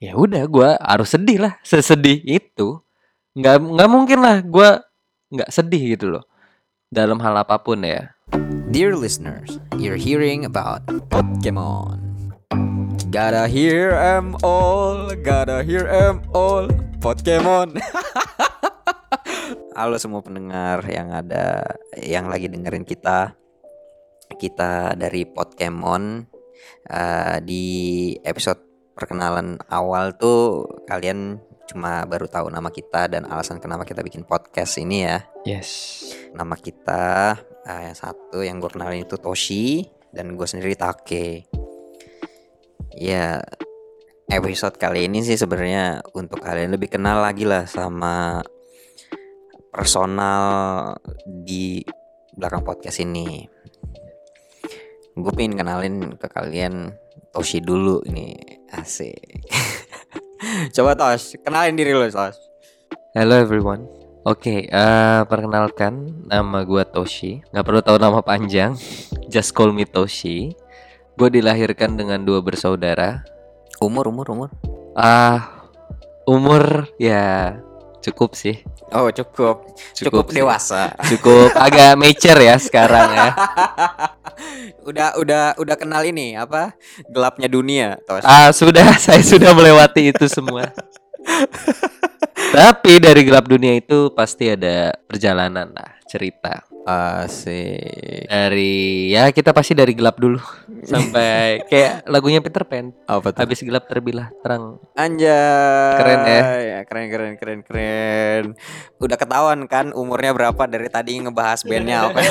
ya udah gue harus sedih lah sesedih itu nggak nggak mungkin lah gue nggak sedih gitu loh dalam hal apa pun ya Dear listeners, you're hearing about Pokemon. Gotta hear 'em all, gotta hear 'em all, Pokemon. Halo semua pendengar yang ada yang lagi dengerin kita. Kita dari Pokemon Eh, di episode perkenalan awal tuh kalian cuma baru tahu nama kita dan alasan kenapa kita bikin podcast ini ya. yes Nama kita eh, yang satu yang gue kenalin itu Toshi dan gue sendiri Take. Ya episode kali ini sih sebenarnya untuk kalian lebih kenal lagi lah sama personal di belakang podcast ini. Gue pengen kenalin ke kalian Toshi dulu ini asik. Coba Tosh, kenalin diri lo Tosh. hello everyone Oke, eh, perkenalkan nama gue Toshi. Nggak perlu tahu nama panjang, just call me Toshi. Gue dilahirkan dengan dua bersaudara. Umur umur umur. Ah, umur ya cukup sih, Oh cukup, cukup, sih. dewasa. cukup agak mature ya sekarang ya. udah udah udah kenal ini apa gelapnya dunia Tos. Ah, sudah, saya sudah melewati itu semua. Tapi dari gelap dunia itu pasti ada perjalanan lah, cerita. Asik. Dari ya kita pasti dari gelap dulu sampai kayak lagunya Peter Pan. Tuh? Habis gelap terbilah terang. Anjay. Keren ya. Keren keren keren keren. Udah ketahuan kan umurnya berapa dari tadi ngebahas bandnya apa?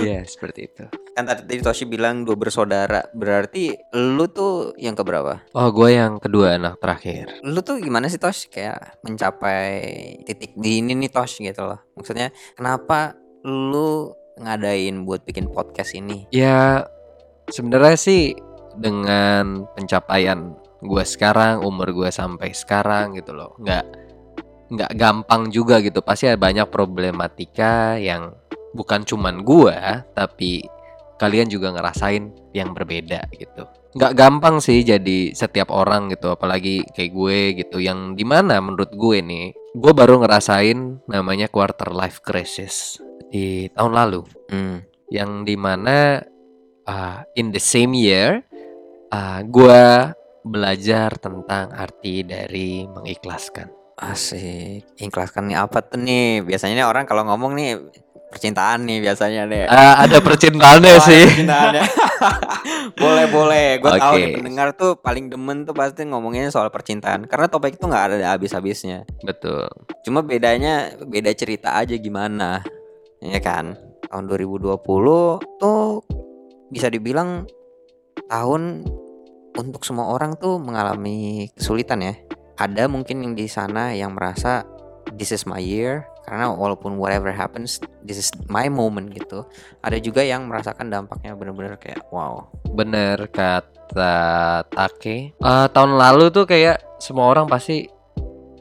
Ya, seperti itu. kan tadi Toshi bilang dua bersaudara. Berarti lu tuh yang keberapa? Oh, gue yang kedua anak terakhir. Lu tuh gimana sih Tosh kayak mencapai titik di ini nih Tosh gitu loh. Maksudnya kenapa lu ngadain buat bikin podcast ini? Ya, sebenarnya sih dengan pencapaian gue sekarang, umur gue sampai sekarang gitu loh, nggak nggak gampang juga gitu. Pasti ada banyak problematika yang bukan cuman gue, tapi kalian juga ngerasain yang berbeda gitu. Nggak gampang sih jadi setiap orang gitu, apalagi kayak gue gitu, yang di mana menurut gue nih, gue baru ngerasain namanya quarter life crisis di tahun lalu Hmm. yang di mana uh, in the same year uh, gue belajar tentang arti dari mengikhlaskan. Asik. Ikhlaskan nih apa tuh nih? Biasanya nih orang kalau ngomong nih percintaan nih biasanya deh. Uh, ada percintaannya Oh, ada sih. percintaannya. boleh boleh. Gue tahu Oke. nih pendengar tuh paling demen tuh pasti ngomongin soal percintaan. Karena topik itu nggak ada habis-habisnya. Betul. Cuma bedanya beda cerita aja gimana. Ya kan? Tahun 2020 tuh bisa dibilang tahun untuk semua orang tuh mengalami kesulitan ya. Ada mungkin yang di sana yang merasa this is my year karena walaupun whatever happens this is my moment gitu. Ada juga yang merasakan dampaknya bener-bener kayak wow. Bener kata Take. Uh, tahun lalu tuh kayak semua orang pasti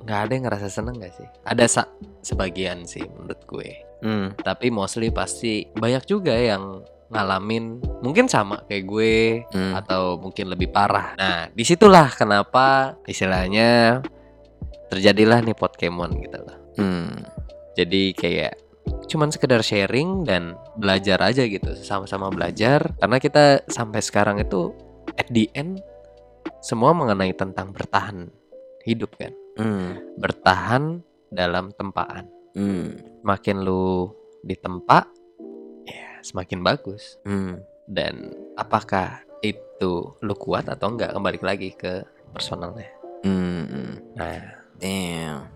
nggak ada yang ngerasa seneng gak sih? Ada sa- sebagian sih menurut gue. Hmm. Tapi mostly pasti banyak juga yang ngalamin mungkin sama kayak gue hmm. atau mungkin lebih parah. Nah, di situlah kenapa istilahnya terjadilah nih Pokemon gitu loh. Hmm. Jadi kayak cuman sekedar sharing dan belajar aja gitu, sama-sama belajar karena kita sampai sekarang itu at the end semua mengenai tentang bertahan hidup kan. Hmm. Bertahan dalam tempaan. Hmm. Makin lu ditempa ya semakin bagus. Hmm. dan apakah itu lu kuat atau enggak kembali lagi ke personalnya Hmm. nah Damn.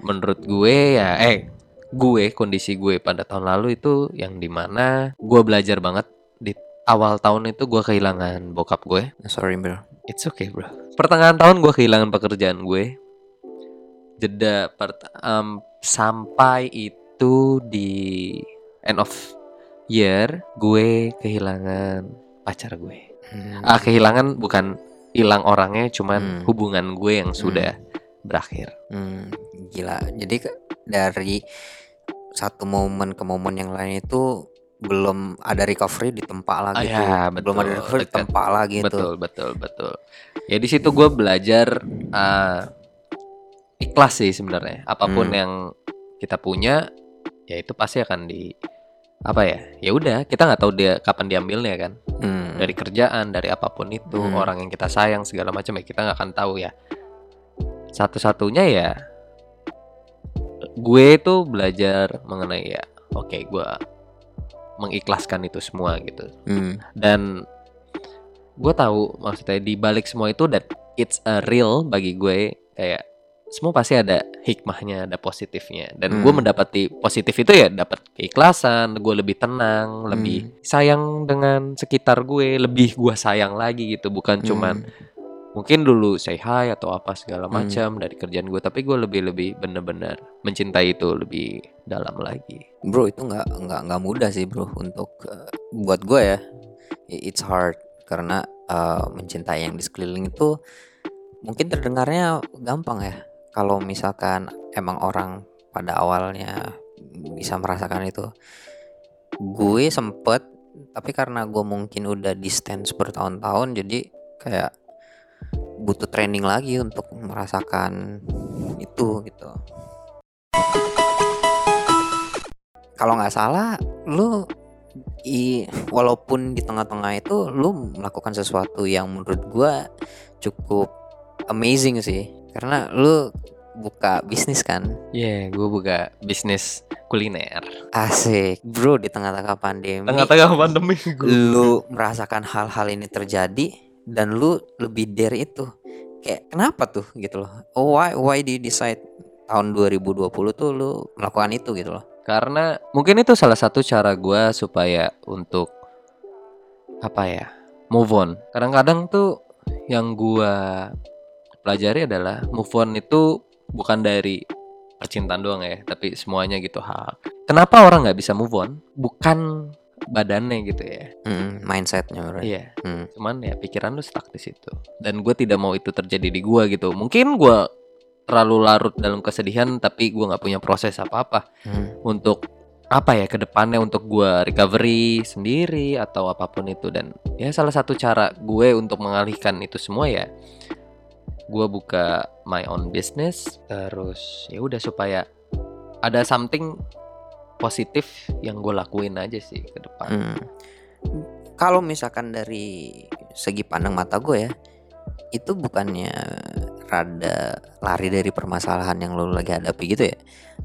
menurut gue ya eh gue kondisi gue pada tahun lalu itu yang di mana gue belajar banget di awal tahun itu gue kehilangan bokap gue Sorry bro. it's okay bro pertengahan tahun gue kehilangan pekerjaan gue jeda em, sampai itu di end of year gue kehilangan pacar gue Hmm. ah kehilangan bukan hilang orangnya cuman Hmm. hubungan gue yang sudah berakhir Hmm, gila. Jadi dari satu momen ke momen yang lain itu belum ada recovery ditempa lagi Ah, ya, tuh. belum ada betul. recovery Dekat. ditempa lagi tuh betul betul betul ya di situ gue belajar uh, ikhlas sih sebenarnya apa pun Hmm. yang kita punya ya itu pasti akan di apa ya ya udah kita nggak tahu dia kapan diambilnya kan Hmm. dari kerjaan dari apa pun itu Hmm. orang yang kita sayang segala macam ya kita nggak akan tahu ya satu-satunya ya gue itu belajar mengenai ya oke gue mengikhlaskan itu semua gitu Hmm. dan gue tahu maksudnya di balik semua itu that it's a real bagi gue kayak semua pasti ada hikmahnya ada positifnya dan gue Hmm. mendapati positif itu ya dapat keikhlasan gue lebih tenang lebih Hmm. sayang dengan sekitar gue lebih gue sayang lagi gitu bukan cuman mungkin dulu say hi atau apa segala Hmm. macam dari kerjaan gue tapi gue lebih lebih bener-bener mencintai itu lebih dalam lagi. Bro itu nggak nggak nggak mudah sih bro untuk eh, buat gue ya. It's hard karena eh, mencintai yang di sekeliling itu mungkin terdengarnya gampang ya. Kalau misalkan emang orang pada awalnya bisa merasakan itu gue sempet tapi karena gue mungkin udah distance bertahun-tahun jadi kayak butuh training lagi untuk merasakan itu gitu. Kalau nggak salah lu i walaupun di tengah-tengah itu lu melakukan sesuatu yang menurut gua cukup amazing sih. Karena lu buka bisnis kan? Yeah gue buka bisnis kuliner. Asik. Bro di tengah-tengah pandemi tengah-tengah pandemi lu merasakan hal-hal ini terjadi dan lu lebih dari itu kayak kenapa tuh gitu loh oh, why why do you decide tahun 2020 tuh lu melakukan itu gitu loh Karena mungkin itu salah satu cara gua supaya untuk apa ya move on. Kadang-kadang tuh yang gua pelajari adalah move on itu bukan dari percintaan doang ya, tapi semuanya gitu hal. Kenapa orang nggak bisa move on? Bukan badannya gitu ya. Hmm, mindsetnya bro Iya. Hmm. Cuman ya pikiran lu stuck di situ. Dan gue tidak mau itu terjadi di gua gitu. Mungkin gua terlalu larut dalam kesedihan tapi gua nggak punya proses apa-apa Hmm. untuk apa ya ke depannya untuk gue recovery sendiri atau apa pun itu dan ya salah satu cara gue untuk mengalihkan itu semua ya gue buka my own business terus ya udah supaya ada something positif yang gue lakuin aja sih ke depan Hmm. Kalau misalkan dari segi pandang mata gue ya, itu bukannya rada lari dari permasalahan yang lo lagi hadapi gitu ya?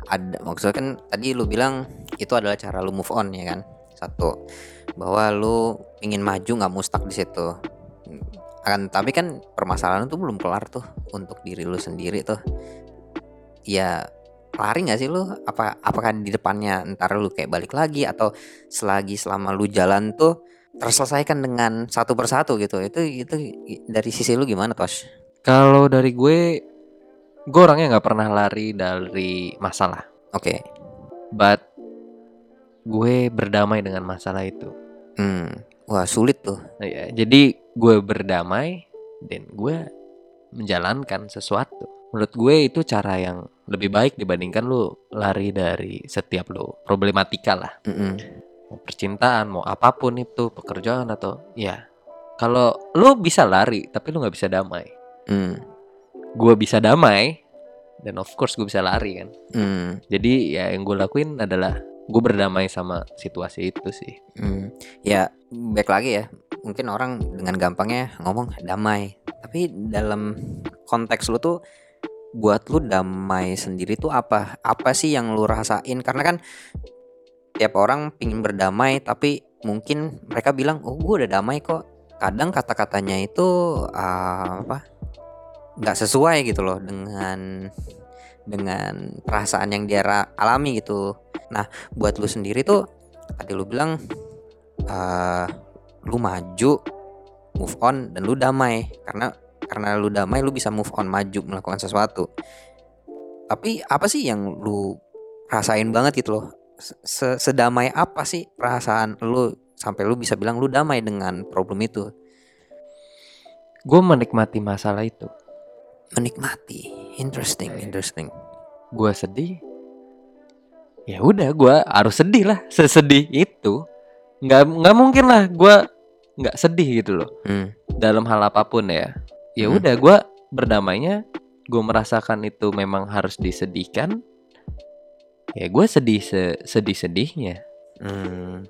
Ada maksudnya kan tadi lu bilang itu adalah cara lu move on ya kan? Satu bahwa lu ingin maju nggak mau stuck di situ. Akan tapi kan permasalahan itu belum kelar tuh untuk diri lu sendiri tuh. Ya lari nggak sih lu? Apa apakah di depannya ntar lu kayak balik lagi? Atau selagi selama lu jalan tuh terselesaikan dengan satu persatu gitu? Itu itu dari sisi lu gimana tos? Kalau dari gue gue orangnya nggak pernah lari dari masalah. Oke. But gue berdamai dengan masalah itu. Hmm. Wah sulit tuh. Ya, jadi gue berdamai dan gue menjalankan sesuatu. Menurut gue itu cara yang lebih baik dibandingkan lu lari dari setiap lu problematika lah. Mm-mm. Mau percintaan, mau apa pun itu, pekerjaan atau ya. Kalau lu bisa lari tapi lu nggak bisa damai. Hmm. Gue bisa damai dan of course gue bisa lari kan. Hmm. Jadi ya yang gue lakuin adalah gue berdamai sama situasi itu sih. Hmm. ya baik lagi ya mungkin orang dengan gampangnya ngomong damai tapi dalam konteks lu tuh buat lu damai sendiri tuh apa? Apa sih yang lu rasain? Karena kan tiap orang pingin berdamai tapi mungkin mereka bilang oh gue udah damai kok. Kadang kata-katanya itu ah, apa nggak sesuai gitu loh dengan dengan perasaan yang dia alami gitu. Nah buat lu sendiri tuh tadi lu bilang eh lu maju move on dan lu damai. Karena karena lu damai lu bisa move on maju melakukan sesuatu. Tapi apa sih yang lu rasain banget gitu loh? Se- sedamai apa sih perasaan lu sampai lu bisa bilang lu damai dengan problem itu? Gue menikmati masalah itu. menikmati. Interesting interesting. Gue sedih. Ya udah gue harus sedih lah. Sesedih itu nggak nggak mungkin lah gue nggak sedih gitu loh. Hmm. dalam hal apa pun ya ya Hmm. udah gue berdamainya gue merasakan itu memang harus disedihkan ya gue sedih sedih sedihnya Hmm.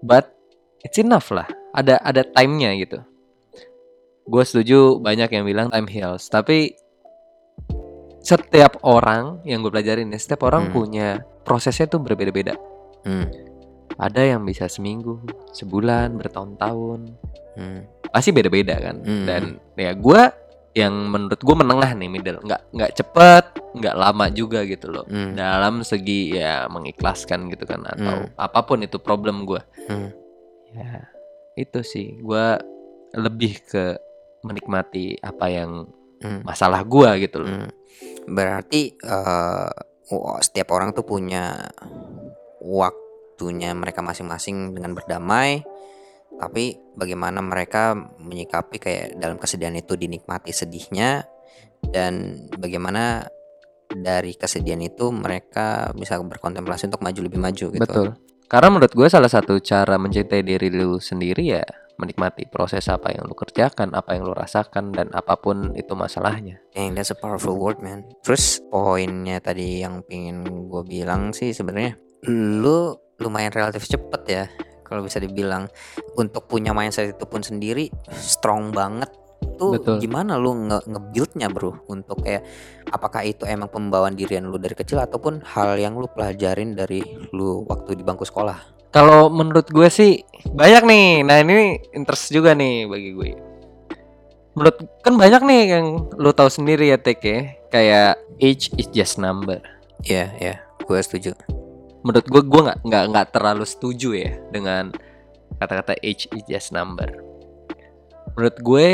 but it's enough lah ada ada timenya gitu gue setuju banyak yang bilang time heals tapi setiap orang yang gue pelajarin ya setiap orang Hmm. punya prosesnya tuh berbeda-beda Hmm. Ada yang bisa seminggu sebulan bertahun-tahun Hmm. pasti beda-beda kan Hmm. dan ya gue yang menurut gue menengah nih middle nggak nggak cepet nggak lama juga gitu loh Hmm. dalam segi ya mengikhlaskan gitu kan atau Hmm. apa pun itu problem gue Hmm. ya itu sih gue lebih ke menikmati apa yang Hmm. masalah gue gitu loh Hmm. Berarti wah, setiap orang tuh punya waktunya mereka masing-masing dengan berdamai. Tapi bagaimana mereka menyikapi kayak dalam kesedihan itu dinikmati sedihnya dan bagaimana dari kesedihan itu mereka bisa berkontemplasi untuk maju lebih maju gitu. betul karena menurut gue salah satu cara mencintai diri lu sendiri ya menikmati proses apa yang lu kerjakan apa yang lu rasakan dan apa pun itu masalahnya Dang, that's a powerful word, man. Terus poinnya tadi yang pingin gue bilang sih sebenarnya lu lumayan relatif cepet ya kalau bisa dibilang untuk punya mindset itu pun sendiri strong banget tuh Betul. gimana lu nge nge-buildnya bro untuk kayak apakah itu emang pembawaan dirian lu dari kecil ataupun hal yang lu pelajarin dari lu waktu di bangku sekolah Kalau menurut gue sih banyak nih. Nah ini interest juga nih bagi gue. Menurut kan banyak nih yang lo tahu sendiri ya Tek ya. Kayak age is just number. Iya ya gue setuju Menurut gue gue nggak nggak nggak terlalu setuju ya dengan kata-kata age is just number. Menurut gue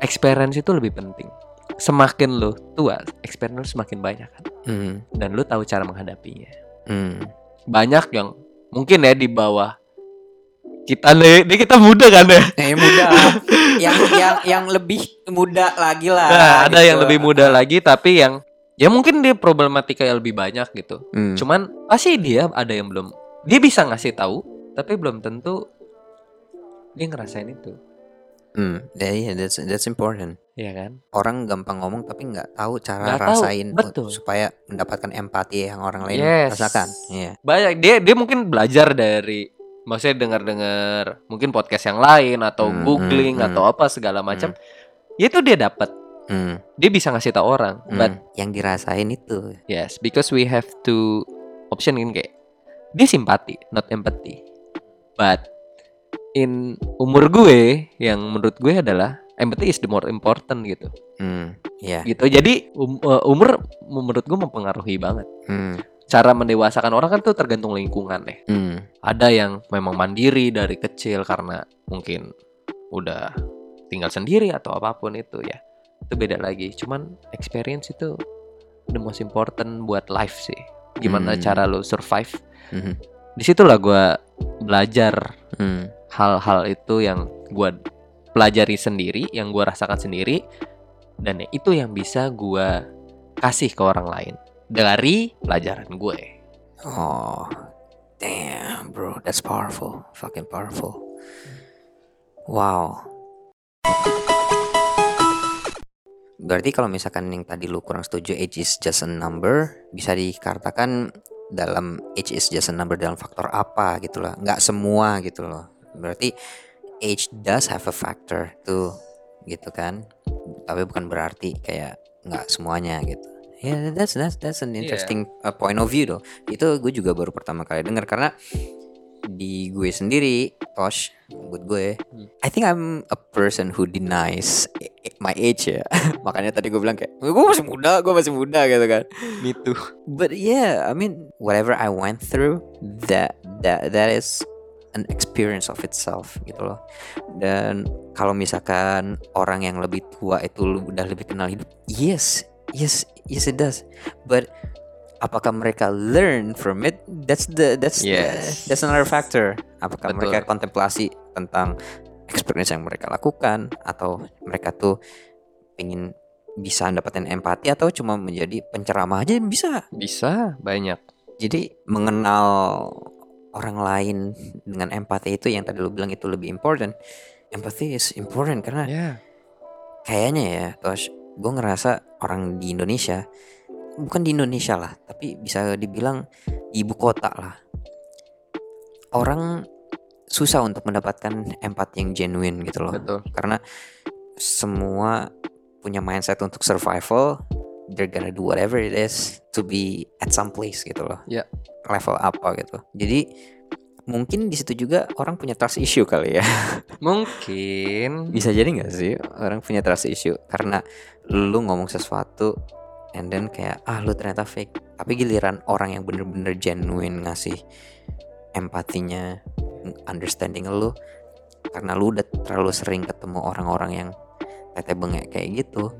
experience itu lebih penting. Semakin lo tua, experience semakin banyak kan. hmm. Dan lo tahu cara menghadapinya. Hmm. Banyak yang mungkin ya di bawah kita nih, ini kita muda kan ya. Eh muda yang yang yang lebih muda lagi lah. Nah, ada gitu. yang lebih muda lagi tapi yang ya mungkin dia problematika yang lebih banyak gitu. Hmm. Cuman pasti dia ada yang belum dia bisa ngasih tahu tapi belum tentu dia ngerasain itu. Hmm, yeah, yeah, that's that's important. Iya kan? Orang gampang ngomong tapi nggak tahu cara tahu, rasain u- betul. supaya mendapatkan empati yang orang lain Yes. rasakan. Iya. Banyak dia dia mungkin belajar dari maksudnya dengar-dengar mungkin podcast yang lain atau Hmm, googling hmm, atau apa segala macam. Ya itu dia dapat. Hmm, Dia bisa ngasih tahu orang. hmm, But yang dirasain itu. Yes, because we have to option in kayak dia simpati, not empathy. But in umur gue yang menurut gue adalah empathy is the more important gitu. Hmm, iya. Gitu. Jadi um- uh, umur menurut gue mempengaruhi banget. Hmm, Cara mendewasakan orang kan tuh tergantung lingkungan deh. hmm, Ada yang memang mandiri dari kecil karena mungkin udah tinggal sendiri atau apa pun itu ya. Itu beda lagi. Cuman experience itu the most important buat life sih. Gimana Hmm. cara lo survive mhm, di situlah gue belajar hmm, hal-hal itu yang gue pelajari sendiri, yang gue rasakan sendiri, dan itu yang bisa gue kasih ke orang lain dari pelajaran gue. Oh, damn, bro, that's powerful, fucking powerful. Wow. Berarti kalau misalkan yang tadi lu kurang setuju age is just a number, bisa dikatakan dalam age is just a number dalam faktor apa gitu loh. Nggak semua gitu loh. Berarti age does have a factor tuh gitu kan. Tapi bukan berarti kayak nggak semuanya gitu. Ya, yeah, that's that's that's an Iya. interesting uh, point of view though. Itu gue juga baru pertama kali dengar karena di gue sendiri, Tosh, buat gue. I think I'm a person who denies my age ya. Makanya tadi gue bilang kayak, gue masih muda, gue masih muda gitu kan. Me too. But yeah, I mean, whatever I went through, that that that is an experience of itself gitu loh. Dan kalau misalkan orang yang lebih tua itu udah lebih kenal hidup, yes, yes, yes it does. But apakah mereka learn from it? That's the that's the- Yes. that's another factor. Apakah Betul. mereka kontemplasi tentang experience yang mereka lakukan atau mereka tuh ingin bisa dapetin empati atau cuma menjadi penceramah aja bisa Bisa banyak. jadi mengenal orang lain dengan empati itu yang tadi lu bilang itu lebih important empathy is important karena Ya. kayaknya ya Tosh gue ngerasa orang di Indonesia bukan di Indonesia lah tapi bisa dibilang di ibu kota lah. Orang susah untuk mendapatkan empati yang genuine gitu loh. Betul. karena semua punya mindset untuk survival they're gonna do whatever it is to be at some place gitu loh. Ya. level apa gitu. Jadi mungkin di situ juga orang punya trust issue kali ya. Mungkin. Bisa jadi nggak sih orang punya trust issue? Karena lu ngomong sesuatu and then kayak ah lu ternyata fake tapi giliran orang yang bener-bener genuine ngasih empatinya understanding lu karena lu udah terlalu sering ketemu orang-orang yang tete bengek kayak gitu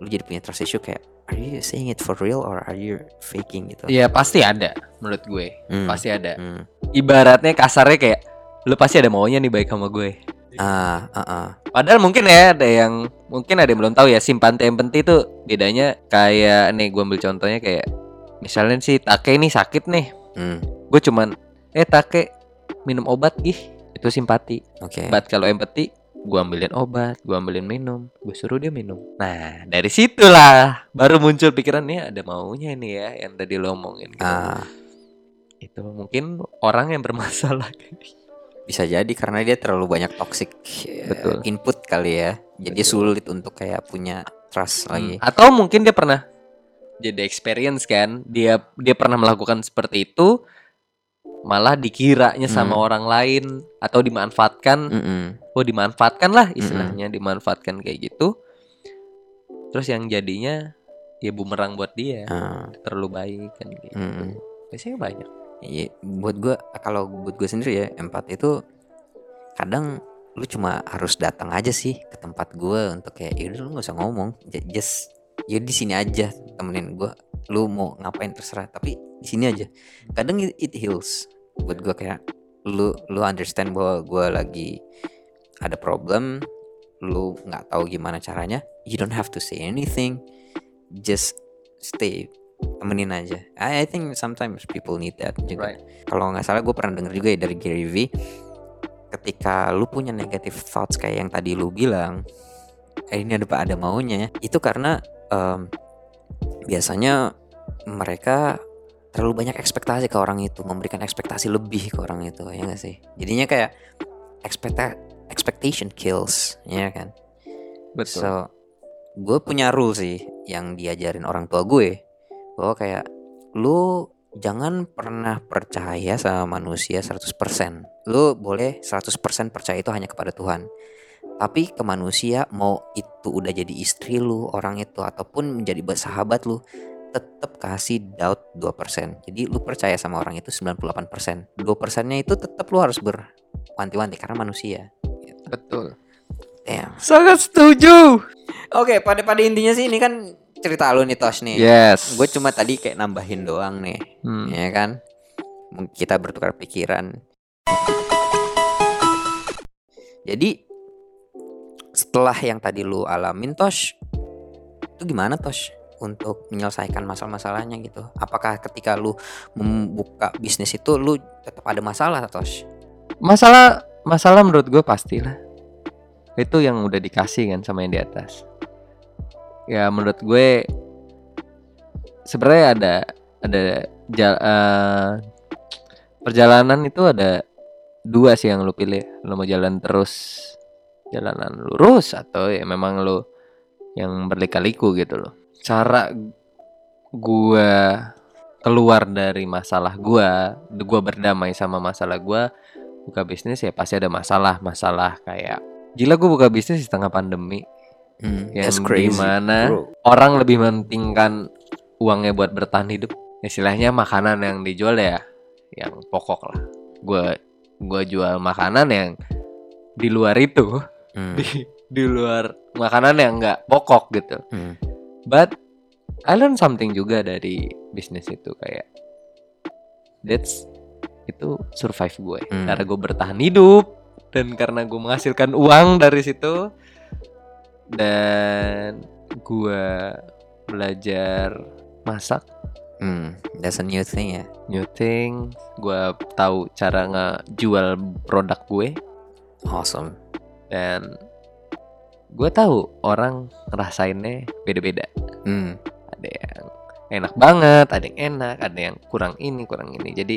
lu jadi punya trust issue kayak are you saying it for real or are you faking gitu ya pasti ada menurut gue. Hmm, Pasti ada. hmm. Ibaratnya kasarnya kayak lu pasti ada maunya nih baik sama gue. Ah ah ah Padahal mungkin ya ada yang mungkin ada yang belum tahu ya simpati empati itu bedanya kayak nih gue ambil contohnya kayak misalnya si Take ini sakit nih, hmm, gue cuman eh Take minum obat gih itu simpati. oke But kalau empati gue ambilin obat, gue ambilin minum, gue suruh dia minum. Nah dari situlah baru muncul pikiran nih ada maunya nih ya yang tadi lo omongin. Gitu. ah Itu mungkin orang yang bermasalah. bisa jadi karena dia terlalu banyak toxic eh, Betul. input kali ya jadi Betul. sulit untuk kayak punya trust lagi Hmm, Atau mungkin dia pernah jadi experience kan, dia dia pernah melakukan seperti itu malah dikiranya sama Hmm. orang lain atau dimanfaatkan. Mm-mm. Oh, dimanfaatkan lah istilahnya, dimanfaatkan kayak gitu. Terus yang jadinya ya bumerang buat dia, Ah, terlalu baik kan gitu. mm-mm. Biasanya banyak. Iya, buat gua kalau buat gue sendiri ya empat itu kadang lu cuma harus datang aja sih ke tempat gua untuk kayak yaudah lu nggak usah ngomong just ya di sini aja temenin gua lu mau ngapain terserah. Tapi di sini aja. Kadang it, it heals buat gua kayak lu lu understand bahwa gua lagi ada problem lu nggak tahu gimana caranya you don't have to say anything just stay temenin aja I, I think sometimes people need that juga Right. kalau nggak salah gue pernah denger juga ya dari Gary V ketika lu punya negative thoughts kayak yang tadi lu bilang eh, ini ada ada maunya itu karena em, biasanya mereka terlalu banyak ekspektasi ke orang itu memberikan ekspektasi lebih ke orang itu ya nggak sih jadinya kayak expecta expectation kills ya kan Betul. So, gue punya rule sih yang diajarin orang tua gue bahwa kayak lu jangan pernah percaya sama manusia 100%. Lu boleh 100% percaya itu hanya kepada Tuhan. Tapi ke manusia mau itu udah jadi istri lu, orang itu ataupun menjadi sahabat lu, tetap kasih doubt 2%. Jadi lu percaya sama orang itu 98%. 2%-nya itu tetap lu harus berwanti-wanti karena manusia. Betul. Damn. Sangat setuju. Oke, pada pada intinya sih ini kan cerita lu nih Tos nih. Yes. Gue cuma tadi kayak nambahin doang nih, Hmm. ya kan? Kita bertukar pikiran. Jadi setelah yang tadi lu alamin Tos, itu gimana Tos untuk menyelesaikan masalah-masalahnya gitu? Apakah ketika lu membuka bisnis itu lu tetap ada masalah Tos? Masalah masalah menurut gue pastilah. Itu yang udah dikasih kan sama yang di atas. Ya menurut gue sebenarnya ada ada jal- eh, perjalanan itu ada dua sih yang lu pilih. Lu mau jalan terus jalanan lurus atau ya memang lu yang berlika-liku gitu loh. Cara gua keluar dari masalah gua, gua berdamai sama masalah gua buka bisnis ya pasti ada masalah masalah kayak gila gue buka bisnis di tengah pandemi Hmm, yang that's crazy, di mana bro. orang lebih mementingkan uangnya buat bertahan hidup. Istilahnya makanan yang dijual ya yang pokok lah. Gue gua jual makanan yang di luar itu. Hmm, di di luar makanan yang nggak pokok gitu. Hmm, But I learn something juga dari bisnis itu kayak that's itu survive gue. Hmm. karena gue bertahan hidup dan karena gue menghasilkan uang dari situ dan gue belajar masak Hmm, that's a new thing ya. new thing gue tahu cara ngejual produk gue Awesome. dan gue tahu orang ngerasainnya beda-beda Hmm. ada yang enak banget ada yang enak ada yang kurang ini kurang ini jadi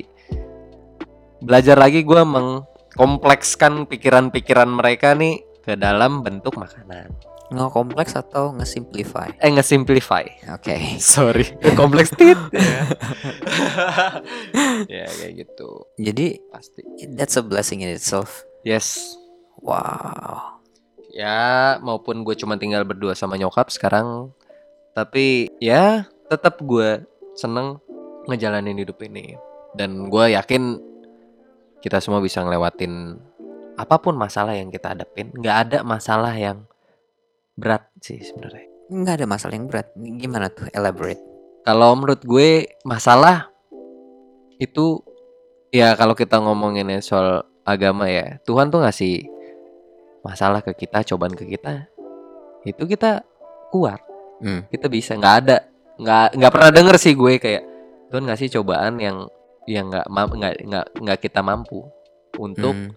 belajar lagi gue mengkomplekskan pikiran-pikiran mereka nih ke dalam bentuk makanan Nggak kompleks atau nge-simplify? eh nge-simplify Oke. sorry kompleks tit ya kayak gitu Jadi pasti that's a blessing in itself. yes Wow. ya maupun gue cuma tinggal berdua sama nyokap sekarang tapi ya tetap gue seneng ngejalanin hidup ini dan gue yakin kita semua bisa ngelewatin apa pun masalah yang kita hadapin nggak ada masalah yang berat sih sebenarnya Nggak ada masalah yang berat. Gimana tuh? Elaborate. kalau menurut gue masalah itu ya kalau kita ngomonginnya soal agama ya Tuhan tuh ngasih masalah ke kita cobaan ke kita itu kita kuat Hmm. kita bisa nggak ada nggak nggak pernah denger sih gue kayak Tuhan ngasih cobaan yang yang nggak nggak nggak nggak kita mampu untuk Hmm.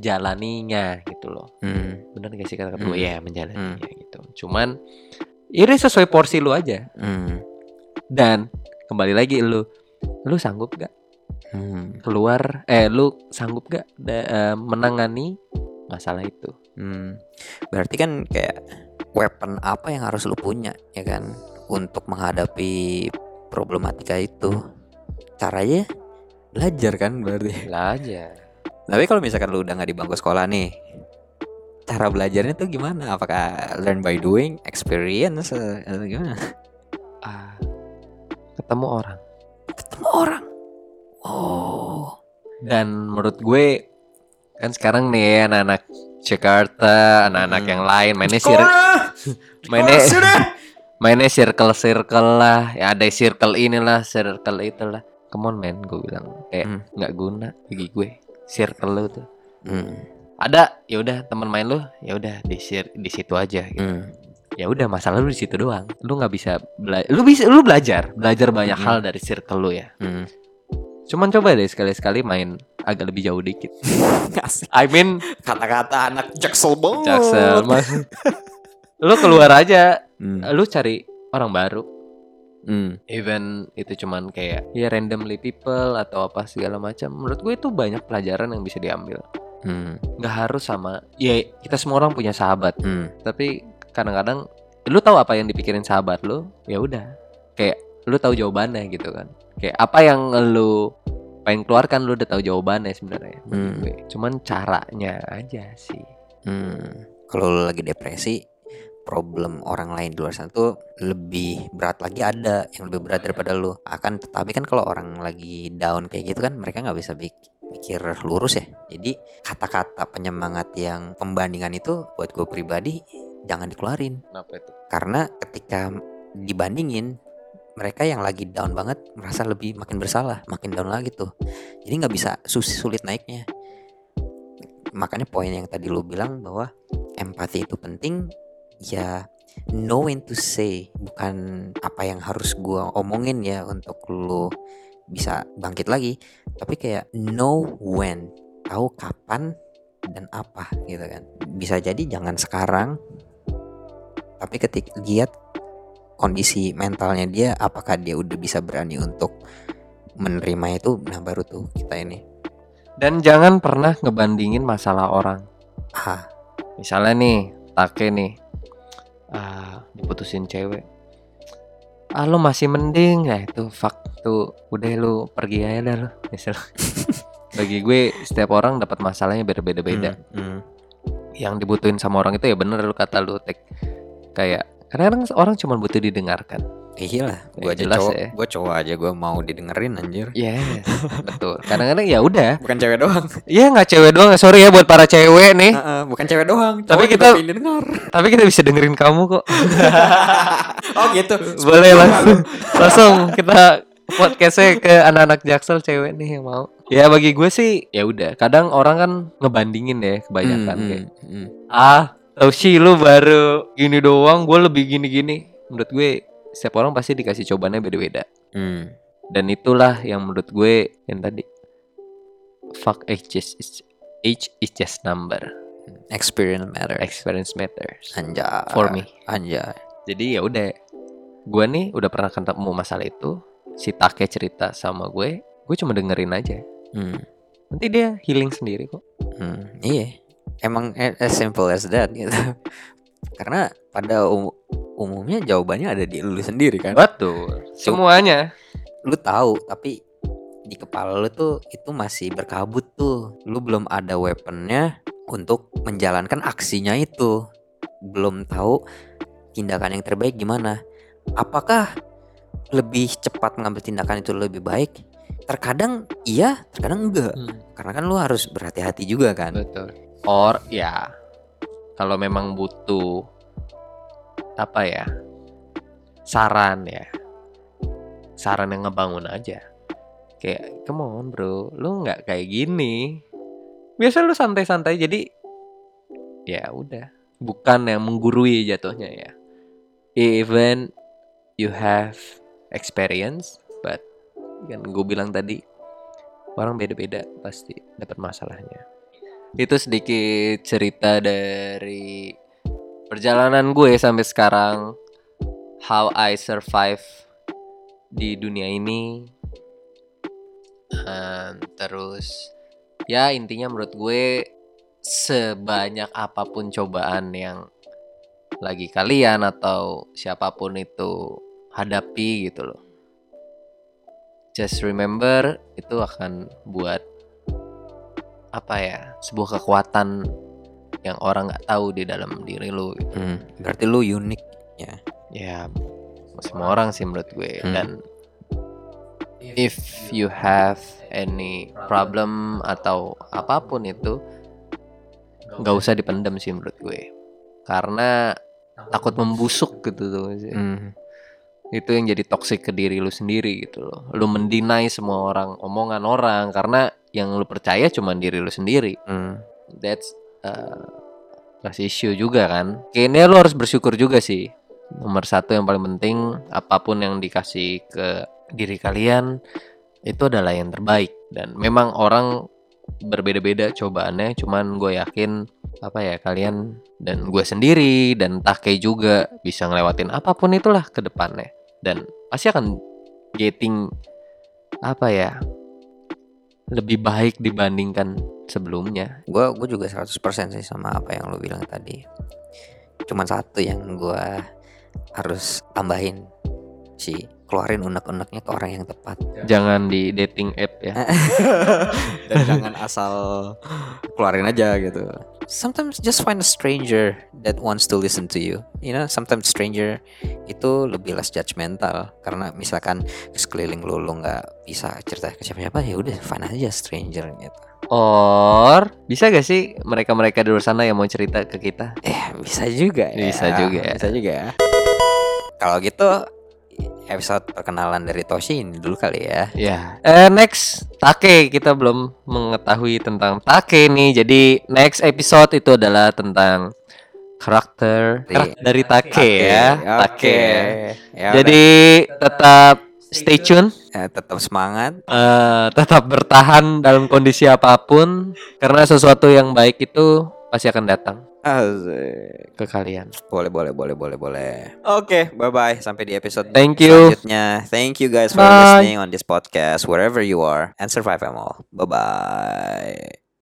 Menjalaninya gitu loh Hmm. bener gak sih kata kedua Hmm. ya menjalaninya gitu cuman ini sesuai porsi lu aja Hmm. dan kembali lagi lu lu sanggup gak Hmm. keluar eh lu sanggup gak da- eh, menangani masalah itu Hmm. Berarti kan kayak weapon apa yang harus lu punya ya kan untuk menghadapi problematika itu. Caranya belajar kan berarti. belajar Tapi kalau misalkan lu udah nggak di bangku sekolah nih, cara belajarnya tuh gimana? Apakah learn by doing, experience, eh, atau gimana? ah ketemu orang Ketemu orang. Oh. Dan menurut gue kan sekarang nih anak-anak Jakarta, anak-anak Hmm. yang lain mainnya sir mainnya mainnya circle circle lah, ya ada circle inilah, circle itulah. Come on man, gue bilang kayak Hmm. nggak guna bagi gue circle lu tuh. Hmm. Ada, ya udah teman main lu, ya udah di di situ aja. Gitu. Hmm. Ya udah masalah lu di situ doang. Lu nggak bisa bela lu bisa lu belajar, belajar banyak Hmm. hal dari circle lu ya. Hmm. Cuman coba deh sekali-sekali main agak lebih jauh dikit. I mean Kata-kata anak jaksel banget. Jaksel lu keluar aja Hmm. lu cari orang baru Hmm. even itu cuman kayak ya randomly people atau apa segala macam menurut gue itu banyak pelajaran yang bisa diambil Hmm. nggak harus sama ya kita semua orang punya sahabat Hmm. tapi kadang-kadang lu tahu apa yang dipikirin sahabat lu ya udah kayak lu tahu jawabannya gitu kan kayak apa yang lu pengen keluarkan lu udah tahu jawabannya sebenarnya Hmm. cuman caranya aja sih Hmm. Kalau lu lagi depresi, problem orang lain di luar sana tuh lebih berat lagi ada yang lebih berat daripada lu. Akan tetapi kan kalau orang lagi down kayak gitu kan mereka nggak bisa mikir lurus ya. Jadi kata-kata penyemangat yang pembandingan itu buat gue pribadi jangan dikeluarin kenapa itu karena ketika dibandingin mereka yang lagi down banget merasa lebih makin bersalah makin down lagi tuh jadi nggak bisa sulit naiknya makanya poin yang tadi lu bilang bahwa empati itu penting ya know when to say bukan apa yang harus gua omongin ya untuk lu bisa bangkit lagi. Tapi kayak know when tahu kapan dan apa gitu kan. Bisa jadi jangan sekarang tapi ketika lihat kondisi mentalnya dia apakah dia udah bisa berani untuk menerima itu. Nah baru tuh kita ini. Dan jangan pernah ngebandingin masalah orang. ah. Misalnya nih, Take nih, ah, diputusin cewek. Ah lu masih mending. Ya itu fuck. Tuh udah lu pergi aja dah lu. Misal. Bagi gue setiap orang dapat masalahnya beda-beda Hmm, hmm. yang dibutuhin sama orang itu ya bener lu kata lu tek. Kayak kadang orang cuma butuh didengarkan Iya lah, Ya, gue aja jelas cowok, ya. gue cowok aja gue mau didengerin anjir. Yes, betul. Kadang-kadang ya udah. Bukan cewek doang. Iya nggak cewek doang. Sorry ya buat para cewek nih. Heeh, bukan cewek doang. Tapi cowok kita- juga pengen denger. Tapi kita bisa dengerin kamu kok. oh gitu. Boleh langsung. Langsung kita podcastnya ke anak-anak jaksel cewek nih yang mau. Ya bagi gue sih ya udah. Kadang orang kan ngebandingin ya kebanyakan Hmm, kayak hmm, hmm. ah tau sih lu baru gini doang gue lebih gini-gini menurut gue setiap orang pasti dikasih cobaannya beda-beda Hmm. dan itulah yang menurut gue yang tadi fuck age is age is just number Experience matter. experience matters Anjay. for me Anjay. jadi ya udah gue nih udah pernah ketemu masalah itu si Take cerita sama gue gue cuma dengerin aja Hmm. nanti dia healing sendiri kok Hmm. Iya. Emang as simple as that gitu. Karena pada um- umumnya jawabannya ada di lu sendiri kan. betul semuanya Lu tahu tapi di kepala lu tuh itu masih berkabut tuh. Lu belum ada weaponnya untuk menjalankan aksinya itu. Belum tahu tindakan yang terbaik gimana. Apakah lebih cepat mengambil tindakan itu lebih baik? Terkadang iya, terkadang enggak. Karena kan lu harus berhati-hati juga kan. betul or ya kalau memang butuh apa ya saran ya. Saran yang ngebangun aja. Kayak come on bro lu nggak kayak gini. Biasa lu santai-santai jadi ya udah. Bukan yang menggurui jatuhnya ya. Even you have experience but kan gue bilang tadi orang beda-beda pasti dapat masalahnya itu sedikit cerita dari perjalanan gue sampai sekarang. How I survive di dunia ini. Ehm, terus ya intinya menurut gue sebanyak apa pun cobaan yang lagi kalian atau siapa pun itu hadapi gitu loh. Just remember itu akan buat apa ya sebuah kekuatan yang orang nggak tahu di dalam diri lu gitu. Hmm, berarti lu unik. ya semua orang sih menurut gue Hmm. dan if you have any problem atau apa pun itu nggak usah dipendam sih menurut gue karena takut membusuk gitu tuh Hmm. itu yang jadi toxic ke diri lu sendiri gitu loh lu mendinai semua orang omongan orang karena yang lu percaya cuma diri lu sendiri. Hmm. that's uh, issue juga kan. Kayaknya lu harus bersyukur juga sih. Nomor satu yang paling penting apa pun yang dikasih ke diri kalian itu adalah yang terbaik. Dan memang orang berbeda-beda cobaannya cuman gue yakin apa ya kalian dan gue sendiri dan Take juga bisa ngelewatin apa pun itulah ke depannya. Dan pasti akan getting apa ya lebih baik dibandingkan sebelumnya Gua gua juga 100% sih sama apa yang lu bilang tadi. Cuman satu yang gua harus tambahin sih keluarin unek-uneknya ke orang yang tepat jangan di dating app ya dan jangan asal keluarin aja gitu. Sometimes just find a stranger that wants to listen to you. You know, sometimes stranger itu lebih less judgmental karena misalkan sekeliling lu lu nggak bisa cerita ke siapa-siapa ya udah fine aja stranger gitu. or bisa gak sih mereka-mereka di luar sana yang mau cerita ke kita Eh bisa juga ya. Bisa juga ya. Bisa juga ya. Kalau gitu episode perkenalan dari Toshi ini dulu kali ya. Ya, eh, next Take kita belum mengetahui tentang Take nih. Jadi next episode itu adalah tentang karakter Dari- karakter dari Take ya. Oke. Take. Ya Jadi tetap stay tune. Eh, tetap semangat. eh, tetap bertahan dalam kondisi apa pun karena sesuatu yang baik itu pasti akan datang Asik. ke kalian. Boleh, boleh, boleh, boleh, boleh. Oke, bye bye. Sampai di episode Thank you. selanjutnya. Thank you guys for Bye. listening on this podcast wherever you are and survive them all. Bye bye.